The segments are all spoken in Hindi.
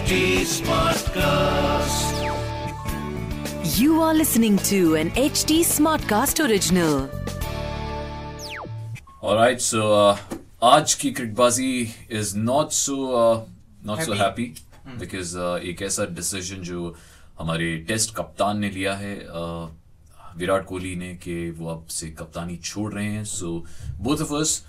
HT Smartcast. You are listening to an HT Smartcast original. Alright, so uh, आज की Cricbaazi is not so not so happy because एक ऐसा डिसीज़न जो हमारे टेस्ट कप्तान ने लिया है uh, विराट कोहली ने कि वो अब से कप्तानी छोड़ रहे हैं so both of us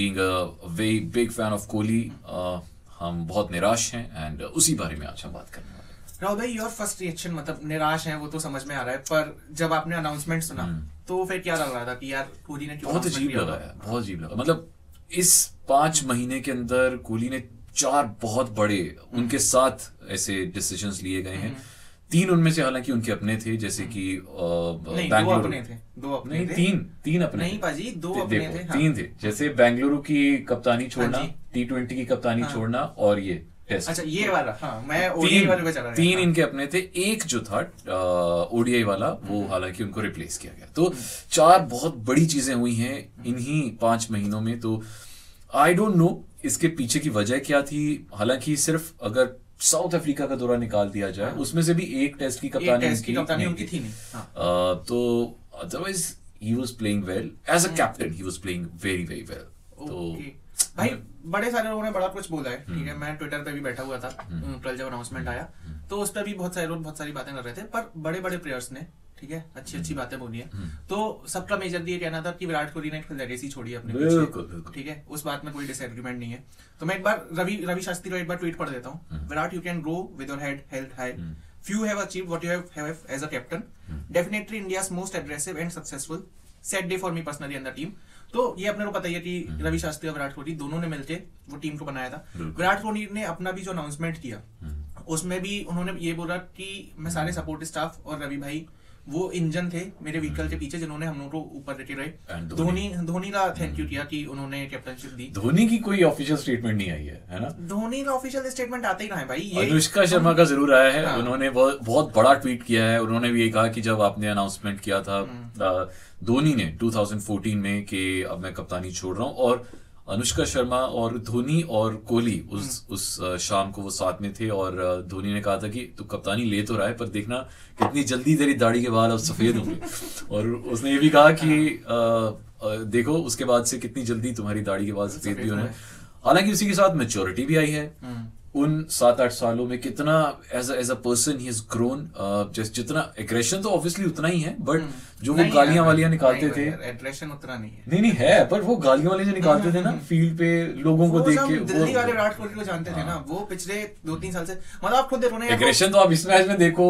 being a very big fan of Kohli uh, हम बहुत निराश हैं एंड उसी बारे में आज हम बात करने वाले राहुल भाई योर फ़र्स्ट रिएक्शन मतलब निराश है वो तो समझ में आ रहा है पर जब आपने अनाउंसमेंट सुना तो फिर क्या लग रहा था कि यार कोहली ने बहुत अजीब लगा बहुत अजीब लगा। मतलब इस पाँच महीने के अंदर कोहली ने चार बहुत बड़े उनके साथ ऐसे डिसीजंस लिए गए हैं। तीन उनमें से हालाँकि उनके अपने थे जैसे कि अ, नहीं दो अपने थे दो अपने नहीं थे। तीन तीन अपने नहीं पाजी, दो अपने देखो, थे, हाँ। तीन थे। जैसे बेंगलुरु की कप्तानी छोड़ना हाँ टी ट्वेंटी की कप्तानी छोड़ना और ये टेस्ट अच्छा ये वाला हाँ मैं ओडीआई तीन वाले पे चला तीन था। इनके अपने थे। एक जो था ओडीआई वाला वो हालाँकि उनको रिप्लेस किया गया। तो चार बहुत बड़ी चीज़ें हुई हैं इन्हीं पाँच महीनों में। तो आई डोंट नो इसके पीछे की वजह क्या थी। हालाँकि सिर्फ़ अगर साउथ अफ्रीका का दौरा निकाल दिया जाए उसमें से भी एक टेस्ट की हाँ। कप्तानी टेस्ट की उनकी कप्तानी उनकी थी। थी नहीं। हाँ। Uh, तो otherwise he was playing well as a captain he was playing very very well तो भाई बड़े सारे लोगों ने बड़ा कुछ बोला है ठीक है? मैं ट्विटर पे भी बैठा हुआ था कल जब अनाउंसमेंट आया तो उस पर भी बहुत सारे लोग बहुत सारी बातें कर रहे थे पर बड़े बड़े प्लेयर्स ने ठीक है? अच्छी अच्छी बातें बोली है। तो सबका मेजरली ये कहना था कि विराट कोहली ने एक लेगेसी छोड़ी अपने पीछे। ठीक है? उस बात में कोई डिसएग्रीमेंट नहीं है। तो मैं एक बार रवि रवि शास्त्री का एक बार ट्वीट पढ़ देता हूँ। Virat you can grow with your head held high few have achieved what you have, have as a captain. definitely india's most aggressive and successful. Set day for me personally and the team. तो ये अपने को पता ही है कि रवि शास्त्री और विराट कोहली दोनों ने मिलके वो टीम को बनाया था। विराट कोहली ने अपना भी जो अनाउंसमेंट किया उसमें भी उन्होंने ये बोला कि मैं सारे सपोर्ट स्टाफ और रवि भाई वो इंजन थे मेरे व्हीकल के पीछे जिन्होंने हम लोगों को ऊपर लेके रहे धोनी? धोनी का थैंक यू किया कि उन्होंने कैप्टनशिप दी। धोनी की कोई ऑफिशियल स्टेटमेंट नहीं आई है है ना? धोनी का ऑफिशियल स्टेटमेंट आता ही रहा है भाई ये अनुष्का शर्मा का ज़रूर आया है। हाँ। उन्होंने बहुत बड़ा ट्वीट किया है। उन्होंने भी ये कहा कि जब आपने अनाउंसमेंट किया था हम्म। धोनी ने 2014 में कि अब मैं कप्तानी छोड़ रहा हूँ। और अनुष्का शर्मा और धोनी और कोहली उस हम्म। उस शाम को वो साथ में थे और धोनी ने कहा था कि तू कप्तानी ले तो रहा है पर देखना कितनी जल्दी तेरी दाढ़ी के बाल अब सफ़ेद होंगे। और उसने ये भी कहा कि आ, आ, देखो उसके बाद से कितनी जल्दी तुम्हारी दाढ़ी के बाल सफ़ेद भी होने हालाँकि उसी के साथ मेच्योरिटी भी आई है। हम्म। उन सात आठ सालों में कितना as as a person he has grown जितना एग्रेशन तो ऑब्वियसली उतना ही है बट जो वो हम्म। गालियाँ वालियाँ निकालते थे। यार, एड्रेशन उतना नहीं है। नहीं नहीं है पर वो गालियाँ वाले जो निकालते थे ना फ़ील्ड पे लोगों को देख के दिल्ली वाले विराट कोहली को जानते थे ना वो पिछले दो तीन साल से मतलब आप खुद देखो ना एग्रेशन तो आप इस मैच में देखो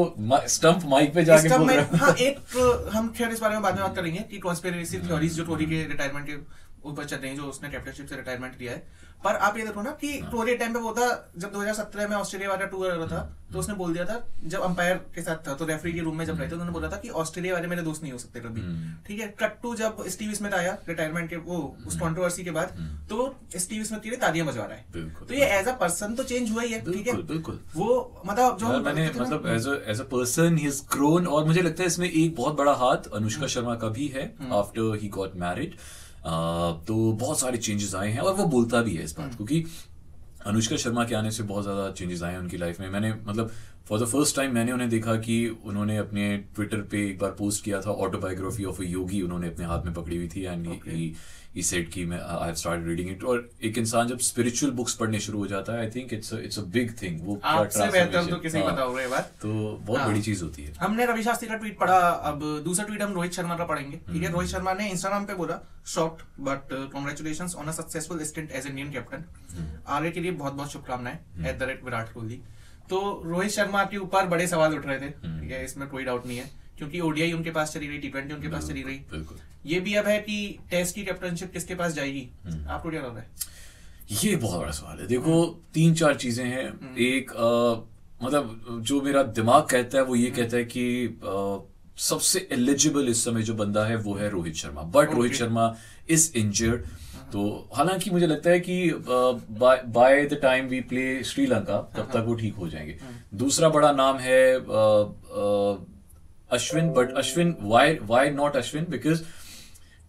स्टंप माइक पे जाके बोल रहे हो। हाँ एक हम खैर इस बारे में बाद में बात करेंगे कि कॉन्स्पिरेसी थ्योरीज जो कोहली के रिटायरमेंट के ऊपर चल रही है जो उसने कैप्टनशिप से रिटायरमेंट लिया है। पर आप ये देखो ना कि हाँ। कोहली टाइम पे वो था जब 2017 में ऑस्ट्रेलिया वाला टूर रहा था तो उसने बोल दिया था जब अंपायर के साथ था तो रेफरी के रूम में जब रहे थे तो उन्होंने बोला था कि ऑस्ट्रेलिया वाले मेरे दोस्त नहीं हो सकते कभी। हम्म। ठीक है? कट टू जब स्टीव स्मिथ आया रिटायरमेंट के वो उस कंट्रोवर्सी के बाद तो स्टीव स्मिथ के लिए तालियाँ बजवा रहा है। हम्म। तो ये एज अ पर्सन तो चेंज हुआ ही है ठीक है? बिल्कुल। वो मतलब जो मैंने मतलब as as a person he is grown और मुझे लगता है इसमें एक बहुत बड़ा हाथ अनुष्का शर्मा का भी है आफ्टर ही गॉट मैरिड तो बहुत सारे चेंजेस आए हैं और वो बोलता भी है इस बात को कि अनुष्का शर्मा के आने से बहुत ज़्यादा चेंजेस आए हैं उनकी लाइफ में। मैंने मतलब फॉर द फ़र्स्ट टाइम मैंने उन्हें देखा कि उन्होंने अपने ट्विटर पे एक बार पोस्ट किया था ऑटोबायोग्राफी ऑफ़ अ योगी उन्होंने अपने हाथ में पकड़ी हुई थी एंड ही ही सेड कि मैं I have started reading it और एक इंसान जब स्पिरिचुअल बुक्स पढ़ने शुरू हो जाता है I think it's it's a big thing वो आपसे बेहतर तो किसी को हाँ, पता होगा ये बात। तो बहुत हाँ। बड़ी चीज़ होती है। हमने रवि शास्त्री का ट्वीट पढ़ा अब दूसरा ट्वीट हम रोहित शर्मा का पढ़ेंगे। ठीक हम्म। है रोहित शर्मा ने इंस्टाग्राम पे बोला short but congratulation on a successful stint as Indian captain हम्म। आगे के लिए बहुत बहुत शुभकामनाएँ at the rate Virat Kohli. तो रोहित शर्मा के ऊपर बड़े सवाल उठ रहे थे। हम्म। ठीक है इसमें कोई डाउट नहीं है। क्योंकि ओडीआई उनके पास चली रही टी ट्वेंटी उनके पास चली रही ये भी अब है कि टेस्ट की कैप्टनशिप किसके पास जाएगी? हम्म। आपको क्या लग रहा है? ये बहुत बड़ा सवाल है। देखो तीन चार चीज़ें हैं। एक अ, मतलब जो मेरा दिमाग कहता है वो ये कहता है कि अ, सबसे एलिजिबल इस समय जो बंदा है वो है Rohit Sharma. But Rohit Sharma is injured तो हालाँकि मुझे लगता है कि by the time we play Sri Lanka तब तक वो ठीक हो जाएँगे। दूसरा बड़ा नाम है Ashwin but Ashwin why why not Ashwin? Because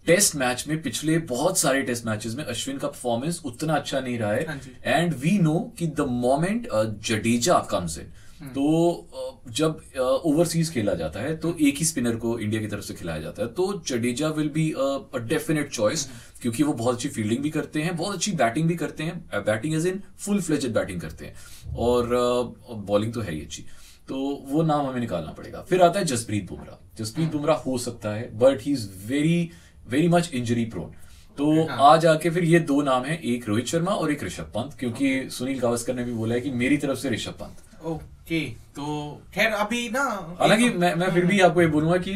test match में पिछले बहुत सारे टेस्ट मैचेस में अश्विन का परफॉर्मेंस उतना अच्छा नहीं रहा हाँ। है एंड वी नो कि the moment Jadeja comes in. तो जब ओवरसीज खेला जाता है तो एक ही स्पिनर को इंडिया की तरफ़ से खिलाया जाता है। तो Jadeja will be a definite choice. क्योंकि वो बहुत अच्छी फील्डिंग भी करते हैं बहुत अच्छी बैटिंग भी करते हैं batting as in full fledged batting करते हैं। और बॉलिंग तो है ही अच्छी। तो वो नाम हमें निकालना पड़ेगा। फिर आता है जसप्रीत बुमराह। जसप्रीत हम्म। बुमराह हो सकता है but he is very very much injury prone तो हाँ। आज आके फिर ये दो नाम है एक रोहित शर्मा और एक ऋषभ पंत क्योंकि सुनील गावस्कर ने भी बोला है कि मेरी तरफ़ से ऋषभ पंत। तो खैर अभी ना हालाँकि मैं मैं फिर भी आपको ये बोलूँगा कि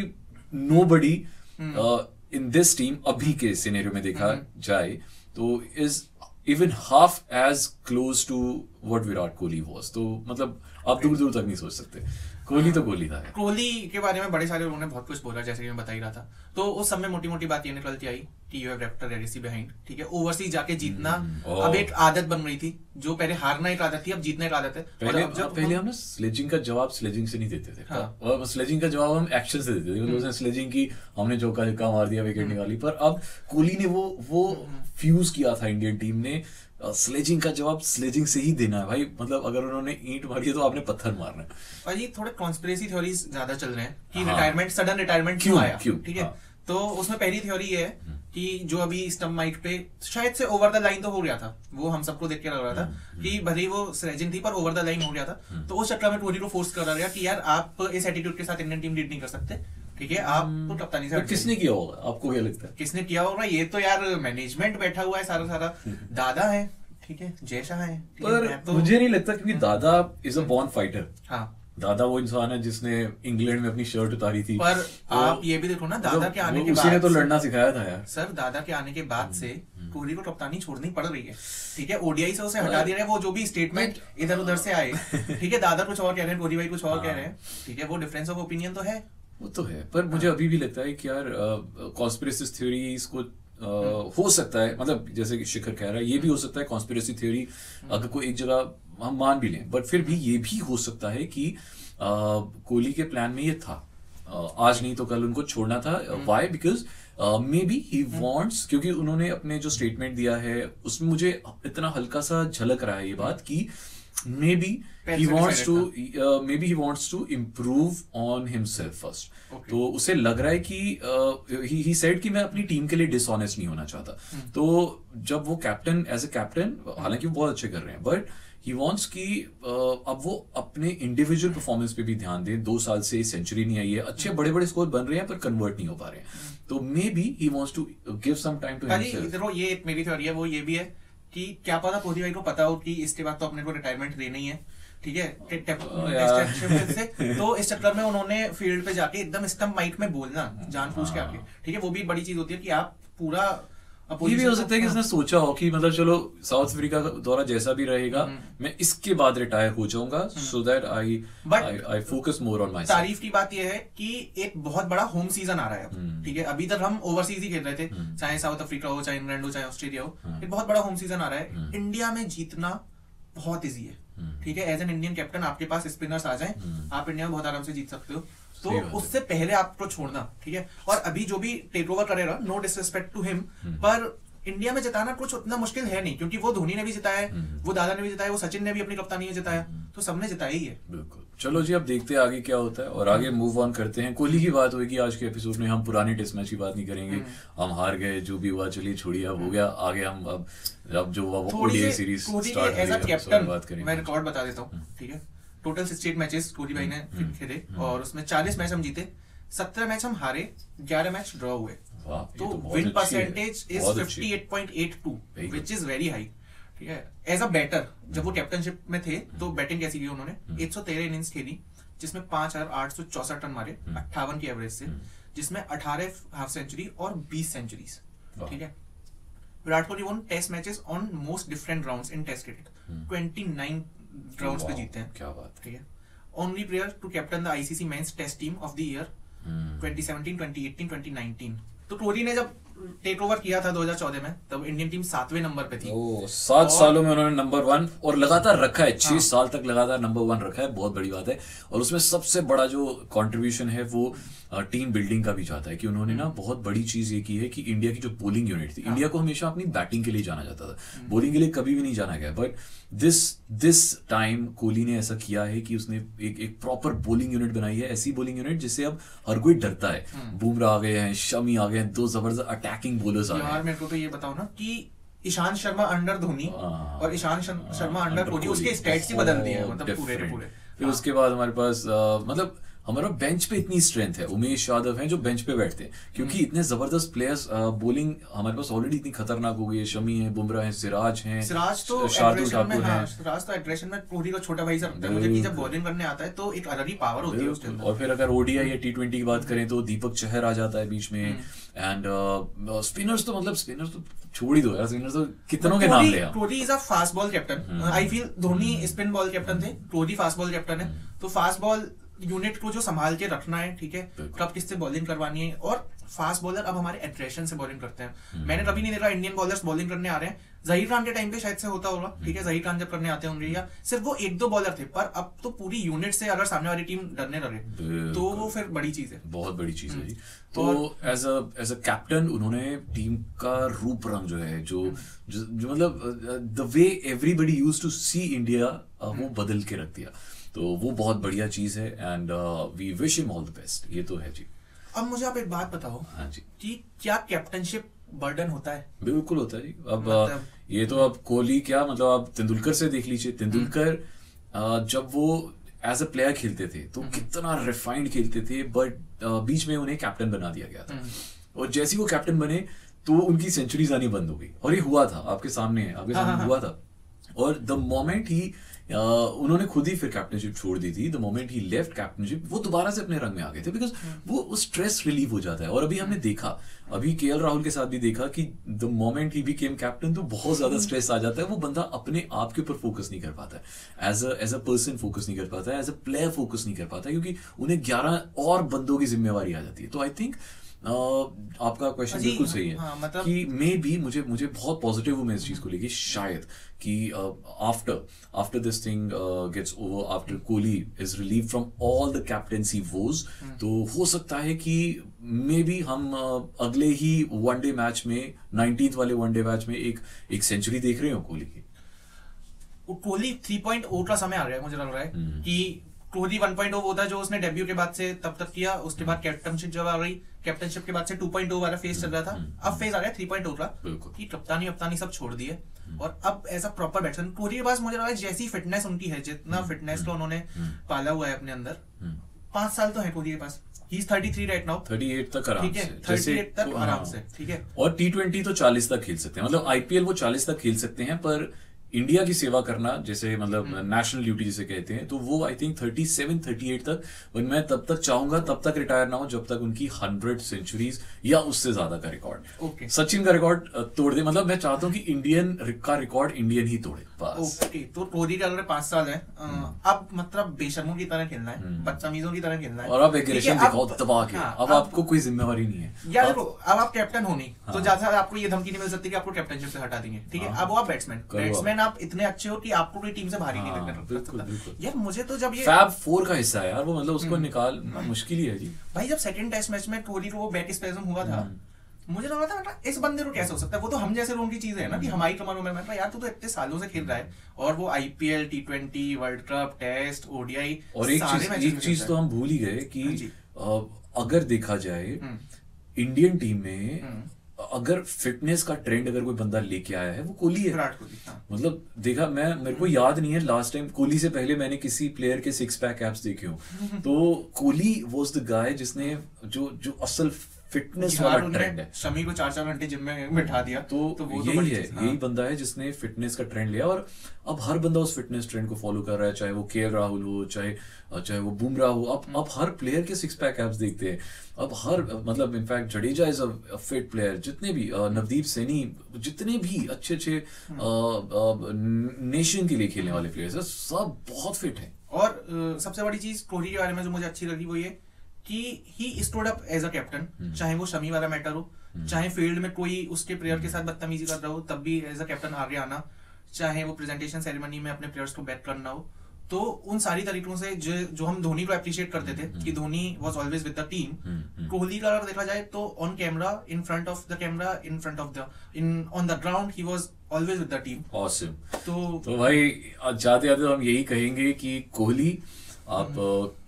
nobody hmm. In this team अभी के सिनेरियो में देखा जाए तो is even half as close to what Virat Kohli was तो मतलब आप दूर दूर तक नहीं सोच सकते। कोहली तो कोहली था। कोहली के बारे में बड़े सारे लोगों ने बहुत कुछ बोला जैसे कि मैं बता ही रहा था। तो उस समय मोटी मोटी बात ये निकलती आई कि you have left legacy behind ठीक है? ओवरसीज जाके जीतना। अब एक आदत बन रही थी जो पहले हारना एक आदत थी अब जीतना एक आदत है। पहले जब पहले हम ना स्लेजिंग का जवाब स्लेजिंग से नहीं देते थे। हाँ। और स्लेजिंग का जवाब हम एक्शन से देते थे मतलब स्लेजिंग की हमने चौका छक्का मार दिया विकेट निकाली। पर अब कोहली ने वो वो फ्यूज किया था इंडियन टीम ने स्लेजिंग का जवाब स्लेजिंग से ही देना है भाई। मतलब अगर उन्होंने ईंट मारी है तो आपने पत्थर मारना है। और ये थोड़े कॉन्स्पिरेसी थ्योरीज ज़्यादा चल रहे हैं कि। रिटायरमेंट सडन रिटायरमेंट क्यों? आया? क्यों? ठीक है? हाँ। तो उसमें पहली थ्योरी ये है कि जो अभी स्टम्प माइट पे शायद से ओवर द लाइन तो हो गया था। वो हम सबको देख के लग रहा था हम्म, कि भले ही वो स्लेजिंग थी पर ओवर द लाइन हो गया था। तो उस चक्कर में टोनी को फोर्स कर रहा कि यार आप इस एटीट्यूड के साथ इंडियन टीम लीड नहीं कर सकते। ठीक है आप तो कप्तानी से तो किसने किया होगा? आपको क्या लगता है? किसने किया होगा? ये तो यार मैनेजमेंट बैठा हुआ है सारा सारा दादा है ठीक है शाह है। पर तो मुझे नहीं लगता क्योंकि दादा इज़ अ बॉर्न फाइटर हाँ। दादा वो इंसान है जिसने इंग्लैंड में अपनी शर्ट उतारी थी। पर तो आप ये भी देखो ना दादा मतलब के आने के ने बाद तो लड़ना सिखाया था यार। सर दादा के आने के बाद से हम्म, कोहली को कप्तानी छोड़नी पड़ रही है। ठीक है ओडीआई से उसे हटा दिया है वो जो भी स्टेटमेंट इधर उधर से आए। ठीक है दादा कुछ और कह रहे हैं कोहली भाई कुछ और कह रहे हैं। ठीक है वो डिफरेंस ऑफ़ ओपिनियन तो है। वो तो है पर मुझे अभी भी लगता है कि यार कॉन्स्पिरेसी थ्योरीज को अ, हो सकता है मतलब जैसे कि शिखर कह रहा है ये भी हो सकता है कॉन्स्पिरेसी थ्योरी अगर कोई एक जगह हम मान भी लें बट फिर भी ये भी हो सकता है कि कोहली के प्लान में ये था। अ, आज नहीं तो कल उनको छोड़ना था। Why because maybe he wants क्योंकि उन्होंने अपने जो स्टेटमेंट दिया है उसमें मुझे इतना हल्का सा झलक रहा है ये बात कि मे पहले he wants to uh, maybe he wants to improve on himself first. Okay. तो उसे लग रहा है कि ही ही सेड कि मैं अपनी टीम के लिए डिसऑनेस्ट नहीं होना चाहता। हम्म। तो जब वो कैप्टन एज ए कैप्टन हालाँकि वो बहुत अच्छे कर रहे हैं बट ही वांट्स कि uh, अब वो अपने इंडिविजुअल परफॉर्मेंस पे भी ध्यान दें। दो साल से सेंचुरी नहीं आई है। अच्छे बड़े बड़े स्कोर बन रहे हैं पर कन्वर्ट नहीं हो पा रहे हैं। तो maybe he wants to give some time to ये मेरी थ्योरी है वो ये भी है कि क्या पता कोहली भाई को पता हो कि इसके बाद तो अपने को रिटायरमेंट देना ही। है? ठीक है तो इस चक्कर में उन्होंने फ़ील्ड पे जाके एकदम स्टम्प माइक में बोलना जान पूछ के आके। ठीक है? वो भी बड़ी चीज़ होती है कि आप पूरा। ये भी हो सकता है कि हाँ। इसने सोचा हो कि मतलब चलो साउथ अफ्रीका का दौरा जैसा भी रहेगा हम्म। मैं इसके बाद रिटायर हो जाऊँगा so that I I focus more on my तारीफ़ की बात यह है कि एक बहुत बड़ा होम सीज़न आ रहा है अब हम्म। ठीक है अभी तक हम ओवरसीज ही खेल रहे थे हम्म। चाहे साउथ अफ्रीका हो चाहे इंग्लैंड हो चाहे ऑस्ट्रेलिया हो हम्म। एक बहुत बड़ा होम सीज़न आ रहा है। इंडिया में जीतना बहुत ईजी है। ठीक है एज एन इंडियन कैप्टन आपके पास स्पिनर्स आ जाए। आप इंडिया में बहुत आराम से जीत सकते हो तो। उससे पहले आपको छोड़ना ठीक है? और अभी जो भी टेक ओवर करेगा नो डिसरिस्पेक्ट टू हिम हम्म। पर इंडिया में जिताना कुछ उतना मुश्किल है नहीं क्योंकि वो धोनी ने भी जिताया है हम्म। वो दादा ने भी जिताया वो सचिन ने भी अपनी कप्तानी में जिताया तो सबने जिताया ही है। बिल्कुल। चलो जी अब देखते हैं आगे क्या होता है और आगे मूव ऑन करते हैं। कोहली की बात होगी आज के एपिसोड में हम पुराने टेस्ट मैच की बात नहीं करेंगे। हम्म। हम हार गए जो भी हुआ चलिए छोड़िए अब हो गया। आगे हम अब अब जो हुआ वो ओडीआई सीरीज़ स्टार्ट बात करेंगे। मैं रिकॉर्ड बता देता हूँ ठीक है? Total sixty eight matches Kohli भाई ने हम्म, खेले हम्म। और उसमें चालीस मैच हम जीते सत्रह मैच हम हारे ग्यारह मैच ड्रॉ हुए तो win percentage is fifty eight point eight two which is very high ठीक है एज अ बैटर जब वो कैप्टनशिप में थे तो बैटिंग कैसी की उन्होंने हम्म। एक सौ तेरह इनिंग्स खेली जिसमें पाँच हज़ार आठ सौ चौसठ रन मारे हम्म। अट्ठावन की एवरेज से हम्म। जिसमें अठारह हाफ़ सेंचुरी और बीस सेंचुरीज वाह। ठीक है Virat Kohli won test matches on most different grounds in test cricket hmm. 29 grounds पे जीते हैं। क्या बात है। ठीक है? Only player to captain the ICC men's test team of the year हम्म। 2017 2018 2019 तो कोहली ने जब टेक ओवर किया था 2014 में तब इंडियन टीम सातवें नंबर पे थी। ओ सात और- सालों में उन्होंने नंबर वन और लगातार रखा है छह हाँ। साल तक लगातार नंबर वन रखा है बहुत बड़ी बात है। और उसमें सबसे बड़ा जो कंट्रीब्यूशन है वो टीम बिल्डिंग का भी जाता है कि उन्होंने ना बहुत बड़ी चीज़ ये की है कि इंडिया की जो बोलिंग यूनिट थी इंडिया को हमेशा अपनी बैटिंग के लिए जाना जाता था। बोलिंग के लिए कभी भी नहीं जाना गया but this this time Kohli ने ऐसा किया है कि उसने एक एक प्रॉपर बोलिंग यूनिट बनाई है ऐसी बोलिंग यूनिट जिससे अब हर कोई डरता है। बुमराह आ गए हैं शमी आ गए हैं दो ज़बरदस्त अटैकिंग बॉलर्स आ रहे हैं मेरे को तो ये बताओ ना कि ईशान शर्मा अंडर धोनी हाँ। और ईशान शर्मा शर्मा अंडर धोनी कोहली उसके स्टैट्स ही बदल दिए हैं, मतलब पूरे पूरे फिर हाँ। उसके बाद हमारे पास मतलब हमारा बेंच पे इतनी स्ट्रेंथ है उमेश यादव हैं जो बेंच पे बैठते हैं। क्योंकि हम्म। इतने ज़बरदस्त प्लेयर्स बॉलिंग हमारे पास ऑलरेडी इतनी खतरनाक हो गई है। शमी है बुमराह है सिराज हैं सिराज तो शार्दुल ठाकुर हाँ हैं। सिराज तो एड्रेशन में कोहली का छोटा भाई सा लगता है। मुझे कि जब बॉलिंग करने आता है तो एक अलग ही पावर होती है उसके अंदर। और फिर अगर ओडीआई या टी ट्वेंटी की बात करें तो दीपक चहर आ जाता है बीच में। हम्म। एंड स्पिनर्स तो मतलब स्पिनर्स तो छोड़ ही दो यार। स्पिनर्स तो कितनों के नाम ले Kohli is a fast ball captain I feel Dhoni spin ball captain थे। कोहली फास्ट बॉल कैप्टन है तो फास्ट बॉल यूनिट को जो संभाल के रखना है ठीक है? कब किससे बॉलिंग करवानी है? और फास्ट बॉलर अब हमारे एट्रेशन से बॉलिंग करते हैं हम्म। मैंने कभी नहीं देखा इंडियन बॉलर्स बॉलिंग करने आ रहे हैं जहीर खान के टाइम पे शायद से होता होगा ठीक है हम्म। जहीर खान जब करने आते होंगे या सिर्फ़ वो एक दो बॉलर थे पर अब तो पूरी यूनिट से अगर सामने वाली टीम डरने लगे तो वो फिर बड़ी चीज़ है बहुत बड़ी चीज़ है जी हम्म। तो as a as a captain उन्होंने टीम का रूप रंग जो है जो हम्म। जो, मतलब the way everybody used to see India वो हम्म। बदल के रख दिया तो वो बहुत बढ़िया चीज़ है and we wish him all the best ये तो है जी अब मुझे आप एक बात बताओ हाँ जी। कि क्या कैप्टनशिप बर्डन होता है? बिल्कुल होता है जी। अब मतलब- ये तो अब कोहली क्या मतलब आप तेंदुलकर से देख लीजिए। तेंदुलकर uh, जब वो एज अ प्लेयर खेलते थे तो कितना रिफाइंड खेलते थे बट बीच में उन्हें कैप्टन बना दिया गया था। और जैसे ही वो कैप्टन बने तो उनकी सेंचुरीज आनी बंद हो गई। और ये हुआ था आपके सामने है आपके हाँ, सामने हाँ, हुआ था। और द मोमेंट ही उन्होंने खुद ही फिर कैप्टनशिप छोड़ दी थी। The moment he left captainship वो दोबारा से अपने रंग में आ गए थे बिकॉज़ वो स्ट्रेस रिलीव हो जाता है। और अभी हमने देखा अभी के राहुल के साथ भी देखा कि the moment he became captain तो बहुत ज़्यादा स्ट्रेस आ जाता है। वो बंदा अपने आप के ऊपर फोकस नहीं कर पाता है। As a as a person focus नहीं कर पाता है। एज अ प्लेयर फोकस नहीं कर पाता क्योंकि उन्हें ग्यारह और बंदों की जिम्मेवारी आ जाती है। तो आई थिंक आपका क्वेश्चन बिल्कुल सही है हाँ, मतलब- कि मे बी मुझे मुझे बहुत पॉजिटिव हूँ मैं इस चीज़ को लेके शायद कि after after this thing gets over after Kohli is relieve from all the captaincy was तो हो सकता है कि मे बी हम uh, अगले ही वनडे मैच में नाइनटीन वाले वनडे मैच में एक एक सेंचुरी देख रहे हो कोहली की कोहली 3.0 का समय आ गया है मुझे लग रहा है हम्म। कि कोहली 1.0 वो था जो उसने डेब्यू के बाद से तब तक किया उसके बाद कैप्टनशिप जब आ गई कैप्टनशिप के बाद से 2.0 वाला फ़ेज़ चल रहा था। अब फ़ेज़ आ गया 3.0 का। कि कप्तानी वप्तानी सब छोड़ दिए। और अब ऐसा प्रॉपर बैट्समैन कोहली के पास मुझे लग रहा है जैसी फिटनेस उनकी है जितना फिटनेस को उन्होंने पाला हुआ है अपने अंदर। हम्म। पाँच साल तो है कोहली के पास। ही इज़ 33 राइट नाउ 38 तक आराम से। 38 तक तो, आराम हाँ। से ठीक है। और टी ट्वेंटी तो चालीस तक खेल सकते हैं। मतलब आईपीएल वो चालीस तक खेल सकते हैं पर इंडिया की सेवा करना जैसे मतलब हम्म। नेशनल ड्यूटी जिसे कहते हैं तो वो I think thirty seven thirty eight तक वन मैं तब तक चाहूँगा तब तक रिटायर ना हो जब तक उनकी हंड्रेड सेंचुरीज या उससे ज़्यादा का रिकॉर्ड okay. सचिन का रिकॉर्ड तोड़ दे मतलब मैं चाहता हूँ कि इंडियन का रिकॉर्ड इंडियन ही तोड़े ओके तो कोहली के पाँच साल है अब मतलब बेशर्मों की तरह खेलना है हम्म। बदतमीजों की तरह खेलना है और अब एग्रेशन दिखाओ दबा के अब आपको कोई जिम्मेवारी नहीं है यार देखो अब आप कैप्टन हो नहीं तो हाँ। ज़्यादा आपको ये धमकी नहीं मिल सकती कि आपको कैप्टनशिप से हटा देंगे ठीक है हाँ। अब आप बैट्समैन बैट्समैन आप इतने अच्छे हो कि आपको कोई टीम से भारी नहीं लगने। यार मुझे तो जब ये फैब फोर का हिस्सा है यार वो मतलब हम्म। उसको निकालना मुश्किल ही है जी भाई जब सेकंड टेस्ट मैच में कोहली को बैक स्पेजम हुआ था हम्म। मुझे लगा था मतलब इस बंदे को कैसे हो सकता है? वो तो हम जैसे लोगों की चीज़ है ना कि हमारी कमर में मैं यार तू तो इतने सालों से खेल रहा है और वो IPL T twenty world cup test ODI और एक चीज़ एक चीज़ तो हम भूल ही गए कि हाँ अगर देखा जाए हम्म। इंडियन टीम में हम्म। अगर फिटनेस का ट्रेंड अगर कोई बंदा लेके आया है वो कोहली है। विराट कोहली हाँ। मतलब देखा मैं मेरे को याद नहीं है लास्ट टाइम कोहली से पहले मैंने किसी प्लेयर के सिक्स पैक एप्स देखे हो। तो कोहली वाज द गाय जिसने जो जो असल फिटनेस वाला ट्रेंड है शमी को चार चार घंटे जिम में बिठा दिया तो, तो वो यही बड़ी है हाँ। यही बंदा है जिसने फिटनेस का ट्रेंड लिया और अब हर बंदा उस फिटनेस ट्रेंड को फॉलो कर रहा है चाहे वो के राहुल हो चाहे चाहे वो बुमराह हो अब। अब हर प्लेयर के सिक्स पैक एप्स देखते हैं अब हर मतलब in fact Jadeja is a fit player जितने भी नवदीप सैनी जितने भी अच्छे अच्छे। नेशन के लिए खेलने वाले प्लेयर्स है सब बहुत फिट है और सबसे बड़ी चीज़ कोहली के बारे में जो मुझे अच्छी लगी वो ये कि he stood up as a captain चाहे वो शमी वाला मैटर हो चाहे फ़ील्ड में कोई उसके प्लेयर के साथ बदतमीजी कर रहा हो तब भी एज अ कैप्टन आगे आना चाहे वो प्रेजेंटेशन सेरेमनी में अपने प्लेयर्स को बैक करना हो तो उन सारी तरीकों से जो जो हम धोनी को अप्रिशिएट करते थे कि Dhoni was always with the team Kohli का अगर देखा जाए तो on camera in front of the camera in front of the in on the ground he was always with the team awesome तो तो भाई जाते जाते हम यही कहेंगे कि कोहली आप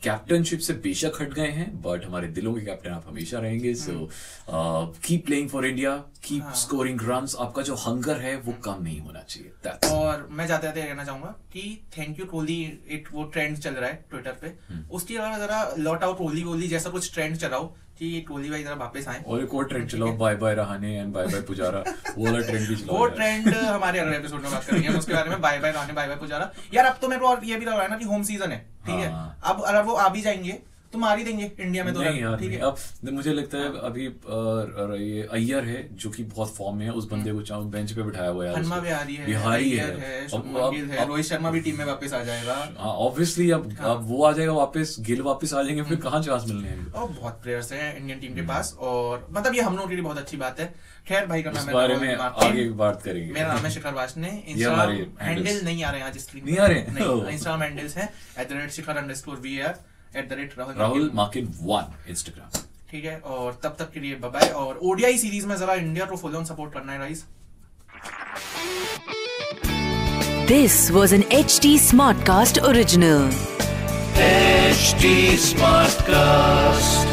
कैप्टनशिप से बेशक हट गए हैं बट हमारे दिलों के कैप्टन आप हमेशा रहेंगे so keep playing for India keep scoring runs आपका जो हंगर है वो कम नहीं होना चाहिए That's- और मैं जाते जाते कहना चाहूँगा कि थैंक यू कोहली इट वो ट्रेंड चल रहा है ट्विटर पे। उसके अलावा जरा लॉट आउट कोहली कोहली जैसा कुछ ट्रेंड चलाओ कि टोली भाई जरा वापस आए। और एक और ट्रेंड चलाओ bye bye Rahane and bye bye Pujara वो वाला ट्रेंड भी चलाओ वो ट्रेंड हमारे अगले एपिसोड में बात करेंगे उसके बारे में bye bye bye bye Pujara यार अब तो मेरे को और ये भी लग रहा है ना कि होम सीज़न है ठीक है? हाँ। अब अगर वो आ भी जाएँगे तो मार ही देंगे इंडिया में तो नहीं यार ठीक है। अब मुझे लगता है अभी ये अय्यर है जो कि बहुत फॉर्म में है उस बंदे को चाहो बेंच पे बिठाया हुआ है यार हनुमा उसको। बिहारी है बिहारी है। है है रोहित शर्मा भी टीम में वापस आ जाएगा। हाँ ऑब्वियसली अब अब वो आ जाएगा वापस गिल वापस आ जाएँगे फिर कहाँ चांस मिलने हैं? और बहुत प्लेयर्स हैं इंडियन टीम के पास और मतलब ये हम लोगों के लिए बहुत अच्छी बात है। खैर भाई का नाम है बारे में। आगे बात करेंगे। मेरा नाम है शिखर वाशने ये इंस्टाग्राम हैंडल नहीं आ रहे हैं आज स्क्रीन नहीं आ रहे? नहीं Oh. इंस्टाग्राम हैंडल्स हैं। At the rate Shikhar underscore we are at the rate Rahul Rahul. मार्किन one Instagram ठीक है और तब तक के लिए बाय और ओडीआई सीरीज़ में जरा इंडिया को फुल ऑन सपोर्ट करना है guys This was smart cast original original. Smart Smartcast.